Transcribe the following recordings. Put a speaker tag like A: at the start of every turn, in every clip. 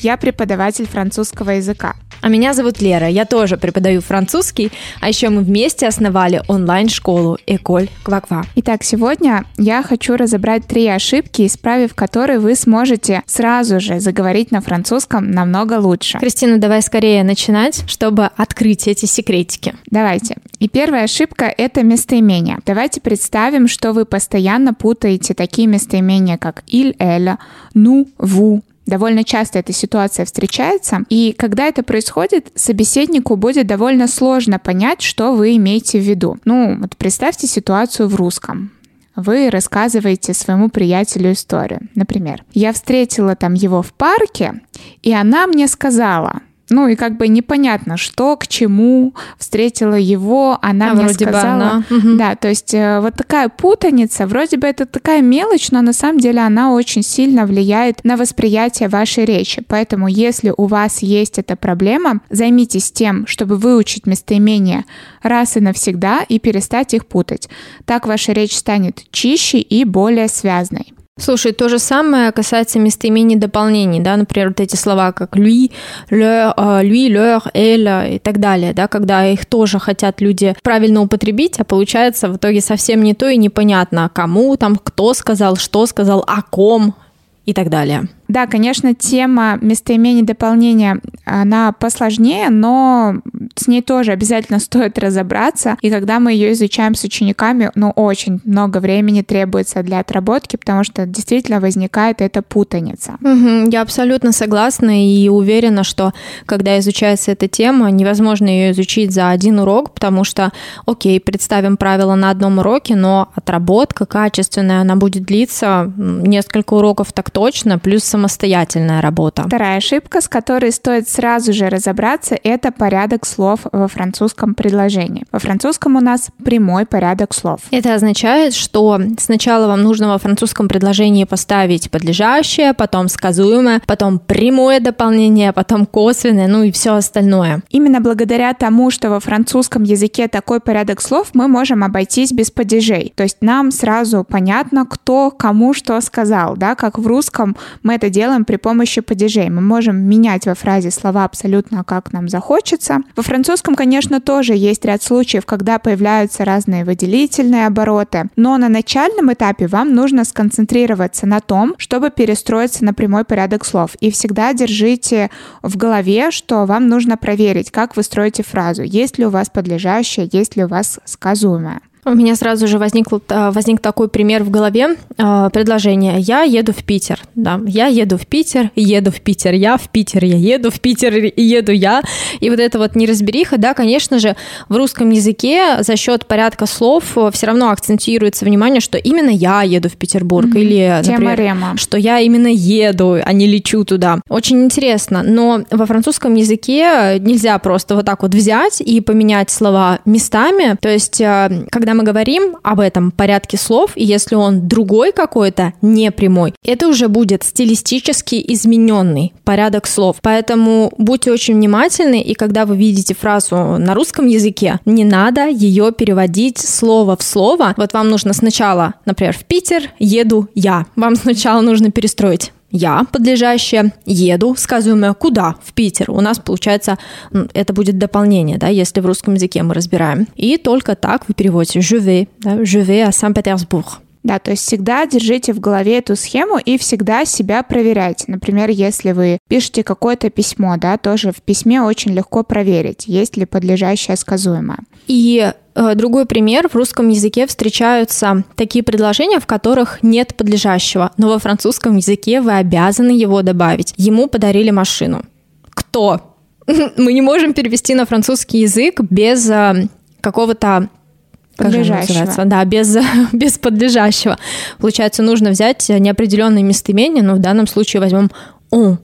A: я преподаватель французского языка.
B: А меня зовут Лера, я тоже преподаю французский, а еще мы вместе основали онлайн-школу Эколь Кваква.
A: Итак, сегодня я хочу разобрать три ошибки, исправив которые вы сможете сразу же заговорить на французском намного лучше.
B: Кристина, давай скорее начинать, чтобы открыть эти секретики.
A: Давайте. И первая ошибка — это местоимение. Давайте представим, что вы постоянно путаете такие местоимения, как «il», «elle», «nous», «vous», Довольно часто эта ситуация встречается, и когда это происходит, собеседнику будет довольно сложно понять, что вы имеете в виду. Ну, вот представьте ситуацию в русском вы рассказываете своему приятелю историю. Например, я встретила там его в парке, и она мне сказала, ну и как бы непонятно, что к чему встретила его, она а мне вроде сказала. Бы она. Да, то есть э, вот такая путаница, вроде бы это такая мелочь, но на самом деле она очень сильно влияет на восприятие вашей речи. Поэтому если у вас есть эта проблема, займитесь тем, чтобы выучить местоимения раз и навсегда и перестать их путать. Так ваша речь станет чище и более связной.
B: Слушай, то же самое касается местоимений дополнений, да, например, вот эти слова как lui, leur, lui, leur, elle и так далее, да, когда их тоже хотят люди правильно употребить, а получается в итоге совсем не то и непонятно, кому там, кто сказал, что сказал, о ком и так далее.
A: Да, конечно, тема местоимений дополнения, она посложнее, но с ней тоже обязательно стоит разобраться. И когда мы ее изучаем с учениками, ну, очень много времени требуется для отработки, потому что действительно возникает эта путаница.
B: Угу, я абсолютно согласна и уверена, что когда изучается эта тема, невозможно ее изучить за один урок, потому что, окей, представим правила на одном уроке, но отработка качественная, она будет длиться несколько уроков так точно, плюс самостоятельная работа.
A: Вторая ошибка, с которой стоит сразу же разобраться, это порядок слов во французском предложении. Во французском у нас прямой порядок слов.
B: Это означает, что сначала вам нужно во французском предложении поставить подлежащее, потом сказуемое, потом прямое дополнение, потом косвенное, ну и все остальное.
A: Именно благодаря тому, что во французском языке такой порядок слов, мы можем обойтись без падежей. То есть нам сразу понятно, кто кому что сказал, да, как в русском мы это делаем при помощи падежей. Мы можем менять во фразе слова абсолютно как нам захочется. Во французском, конечно, тоже есть ряд случаев, когда появляются разные выделительные обороты, но на начальном этапе вам нужно сконцентрироваться на том, чтобы перестроиться на прямой порядок слов. И всегда держите в голове, что вам нужно проверить, как вы строите фразу, есть ли у вас подлежащее, есть ли у вас сказуемое.
B: У меня сразу же возник, э, возник такой пример в голове. Э, предложение «Я еду в Питер». Да, «Я еду в Питер», «Еду в Питер», «Я в Питер», «Я еду в Питер», «Еду я». И вот это вот неразбериха, да, конечно же, в русском языке за счет порядка слов э, все равно акцентируется внимание, что именно я еду в Петербург. Mm-hmm. Или, например, Рема. что я именно еду, а не лечу туда. Очень интересно. Но во французском языке нельзя просто вот так вот взять и поменять слова местами. То есть, когда мы говорим об этом порядке слов, и если он другой какой-то, не прямой, это уже будет стилистически измененный порядок слов. Поэтому будьте очень внимательны, и когда вы видите фразу на русском языке, не надо ее переводить слово в слово. Вот вам нужно сначала, например, в Питер еду я. Вам сначала нужно перестроить я, подлежащее, еду, сказуемое куда? В Питер. У нас, получается, это будет дополнение, да, если в русском языке мы разбираем. И только так вы переводите je vais, да, je vais à Saint-Pétersbourg.
A: Да, то есть всегда держите в голове эту схему и всегда себя проверяйте. Например, если вы пишете какое-то письмо, да, тоже в письме очень легко проверить, есть ли подлежащее сказуемое.
B: И э, другой пример. В русском языке встречаются такие предложения, в которых нет подлежащего, но во французском языке вы обязаны его добавить. Ему подарили машину. Кто? Мы не можем перевести на французский язык без э, какого-то
A: подлежащего.
B: Да, без, без подлежащего. Получается, нужно взять неопределенное местоимение, но в данном случае возьмем он.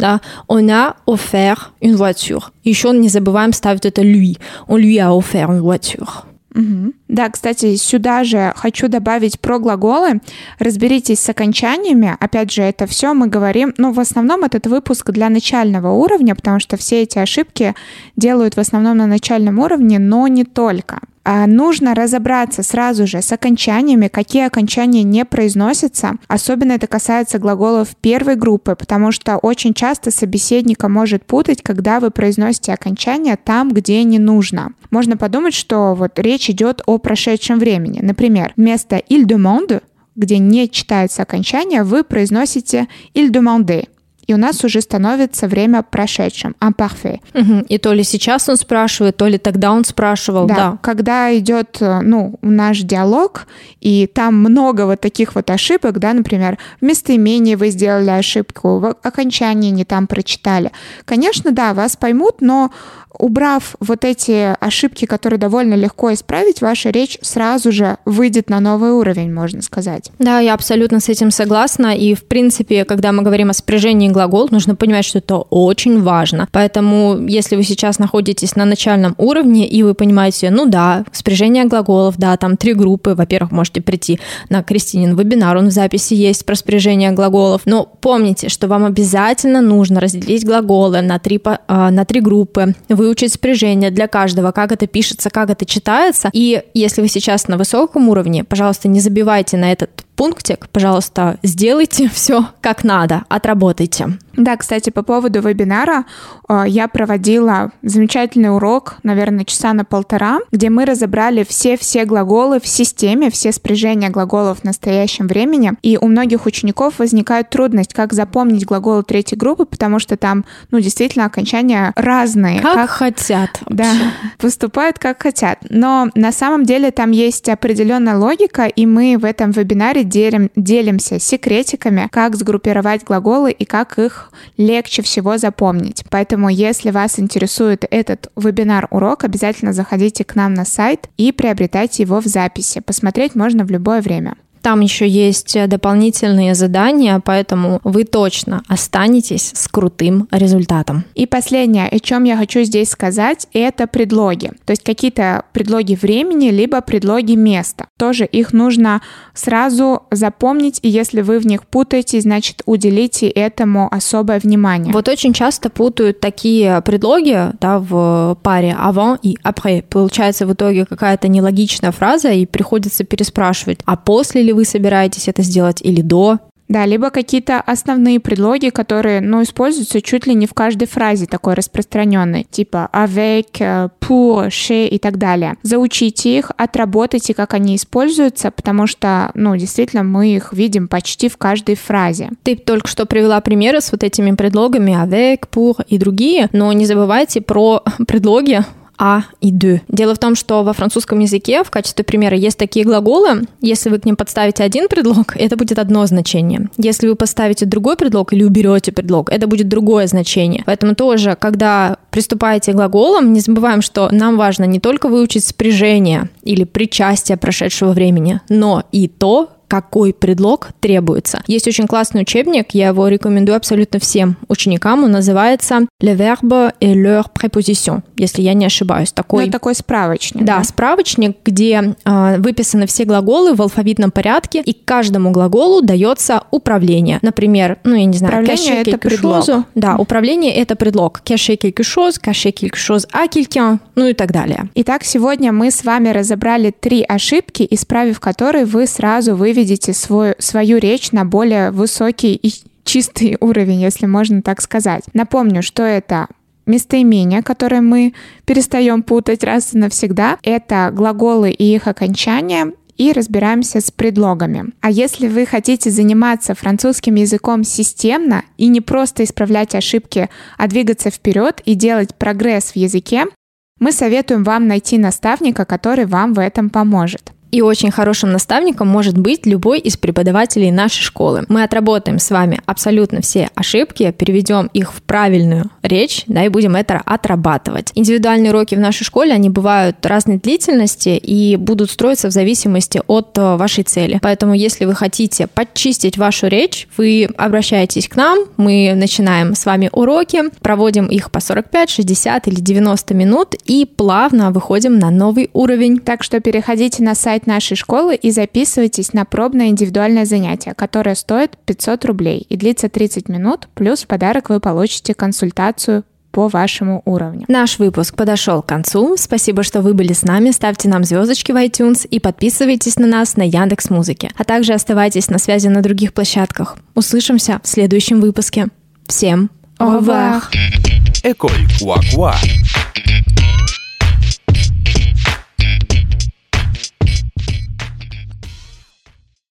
B: Да, on a offert une voiture. Еще не забываем ставить это lui. On lui a offert une voiture.
A: Угу. Да, кстати, сюда же хочу добавить про глаголы. Разберитесь с окончаниями. Опять же, это все мы говорим, ну, в основном этот выпуск для начального уровня, потому что все эти ошибки делают в основном на начальном уровне, но не только. А нужно разобраться сразу же с окончаниями, какие окончания не произносятся. Особенно это касается глаголов первой группы, потому что очень часто собеседника может путать, когда вы произносите окончание там, где не нужно. Можно подумать, что вот речь идет о прошедшем времени. Например, вместо «il demande», где не читается окончание, вы произносите «il demandait» и у нас уже становится время прошедшим, imparfait.
B: Угу. И то ли сейчас он спрашивает, то ли тогда он спрашивал, да. да.
A: Когда идет, э, ну, наш диалог, и там много вот таких вот ошибок, да, например, в местоимении вы сделали ошибку, в окончании не там прочитали. Конечно, да, вас поймут, но убрав вот эти ошибки, которые довольно легко исправить, ваша речь сразу же выйдет на новый уровень, можно сказать.
B: Да, я абсолютно с этим согласна. И, в принципе, когда мы говорим о спряжении глагол, нужно понимать, что это очень важно. Поэтому, если вы сейчас находитесь на начальном уровне, и вы понимаете, ну да, спряжение глаголов, да, там три группы. Во-первых, можете прийти на Кристинин вебинар, он в записи есть про спряжение глаголов. Но помните, что вам обязательно нужно разделить глаголы на три, а, на три группы выучить спряжение для каждого, как это пишется, как это читается. И если вы сейчас на высоком уровне, пожалуйста, не забивайте на этот пунктик, пожалуйста, сделайте все как надо, отработайте.
A: Да, кстати, по поводу вебинара э, я проводила замечательный урок, наверное, часа на полтора, где мы разобрали все-все глаголы в системе, все спряжения глаголов в настоящем времени. И у многих учеников возникает трудность, как запомнить глаголы третьей группы, потому что там, ну, действительно, окончания разные.
B: Как, как хотят.
A: Да, поступают как хотят. Но на самом деле там есть определенная логика, и мы в этом вебинаре делим, делимся секретиками, как сгруппировать глаголы и как их легче всего запомнить. Поэтому, если вас интересует этот вебинар-урок, обязательно заходите к нам на сайт и приобретайте его в записи. Посмотреть можно в любое время.
B: Там еще есть дополнительные задания, поэтому вы точно останетесь с крутым результатом.
A: И последнее, о чем я хочу здесь сказать, это предлоги. То есть какие-то предлоги времени, либо предлоги места. Тоже их нужно сразу запомнить, и если вы в них путаетесь, значит уделите этому особое внимание.
B: Вот очень часто путают такие предлоги да, в паре avant и après. Получается в итоге какая-то нелогичная фраза, и приходится переспрашивать, а после ли вы собираетесь это сделать или до.
A: Да, либо какие-то основные предлоги, которые, ну, используются чуть ли не в каждой фразе такой распространенной, типа avec, э, pour, chez и так далее. Заучите их, отработайте, как они используются, потому что, ну, действительно, мы их видим почти в каждой фразе.
B: Ты только что привела примеры с вот этими предлогами avec, pour и другие, но не забывайте про предлоги, а и de. Дело в том, что во французском языке в качестве примера есть такие глаголы. Если вы к ним подставите один предлог, это будет одно значение. Если вы поставите другой предлог или уберете предлог, это будет другое значение. Поэтому тоже, когда приступаете к глаголам, не забываем, что нам важно не только выучить спряжение или причастие прошедшего времени, но и то, какой предлог требуется. Есть очень классный учебник, я его рекомендую абсолютно всем ученикам. Он называется «Le verbe et leur préposition», если я не ошибаюсь.
A: Такой, ну, такой справочник.
B: Да, да, справочник, где э, выписаны все глаголы в алфавитном порядке, и каждому глаголу дается управление. Например, ну, я не знаю,
A: управление это предлог.
B: Да, управление это предлог. Chose, cacher quelque chose à quelqu'un, ну и так далее.
A: Итак, сегодня мы с вами разобрали три ошибки, исправив которые вы сразу выведете выведете свой, свою речь на более высокий и чистый уровень, если можно так сказать. Напомню, что это местоимения, которые мы перестаем путать раз и навсегда. Это глаголы и их окончания, и разбираемся с предлогами. А если вы хотите заниматься французским языком системно и не просто исправлять ошибки, а двигаться вперед и делать прогресс в языке, мы советуем вам найти наставника, который вам в этом поможет.
B: И очень хорошим наставником может быть любой из преподавателей нашей школы. Мы отработаем с вами абсолютно все ошибки, переведем их в правильную речь, да, и будем это отрабатывать. Индивидуальные уроки в нашей школе, они бывают разной длительности и будут строиться в зависимости от э, вашей цели. Поэтому, если вы хотите подчистить вашу речь, вы обращаетесь к нам, мы начинаем с вами уроки, проводим их по 45, 60 или 90 минут и плавно выходим на новый уровень.
A: Так что переходите на сайт нашей школы и записывайтесь на пробное индивидуальное занятие, которое стоит 500 рублей и длится 30 минут, плюс в подарок вы получите консультацию по вашему уровню.
B: Наш выпуск подошел к концу. Спасибо, что вы были с нами. Ставьте нам звездочки в iTunes и подписывайтесь на нас на Яндекс Музыке. А также оставайтесь на связи на других площадках. Услышимся в следующем выпуске. Всем au revoir!
C: École Quoi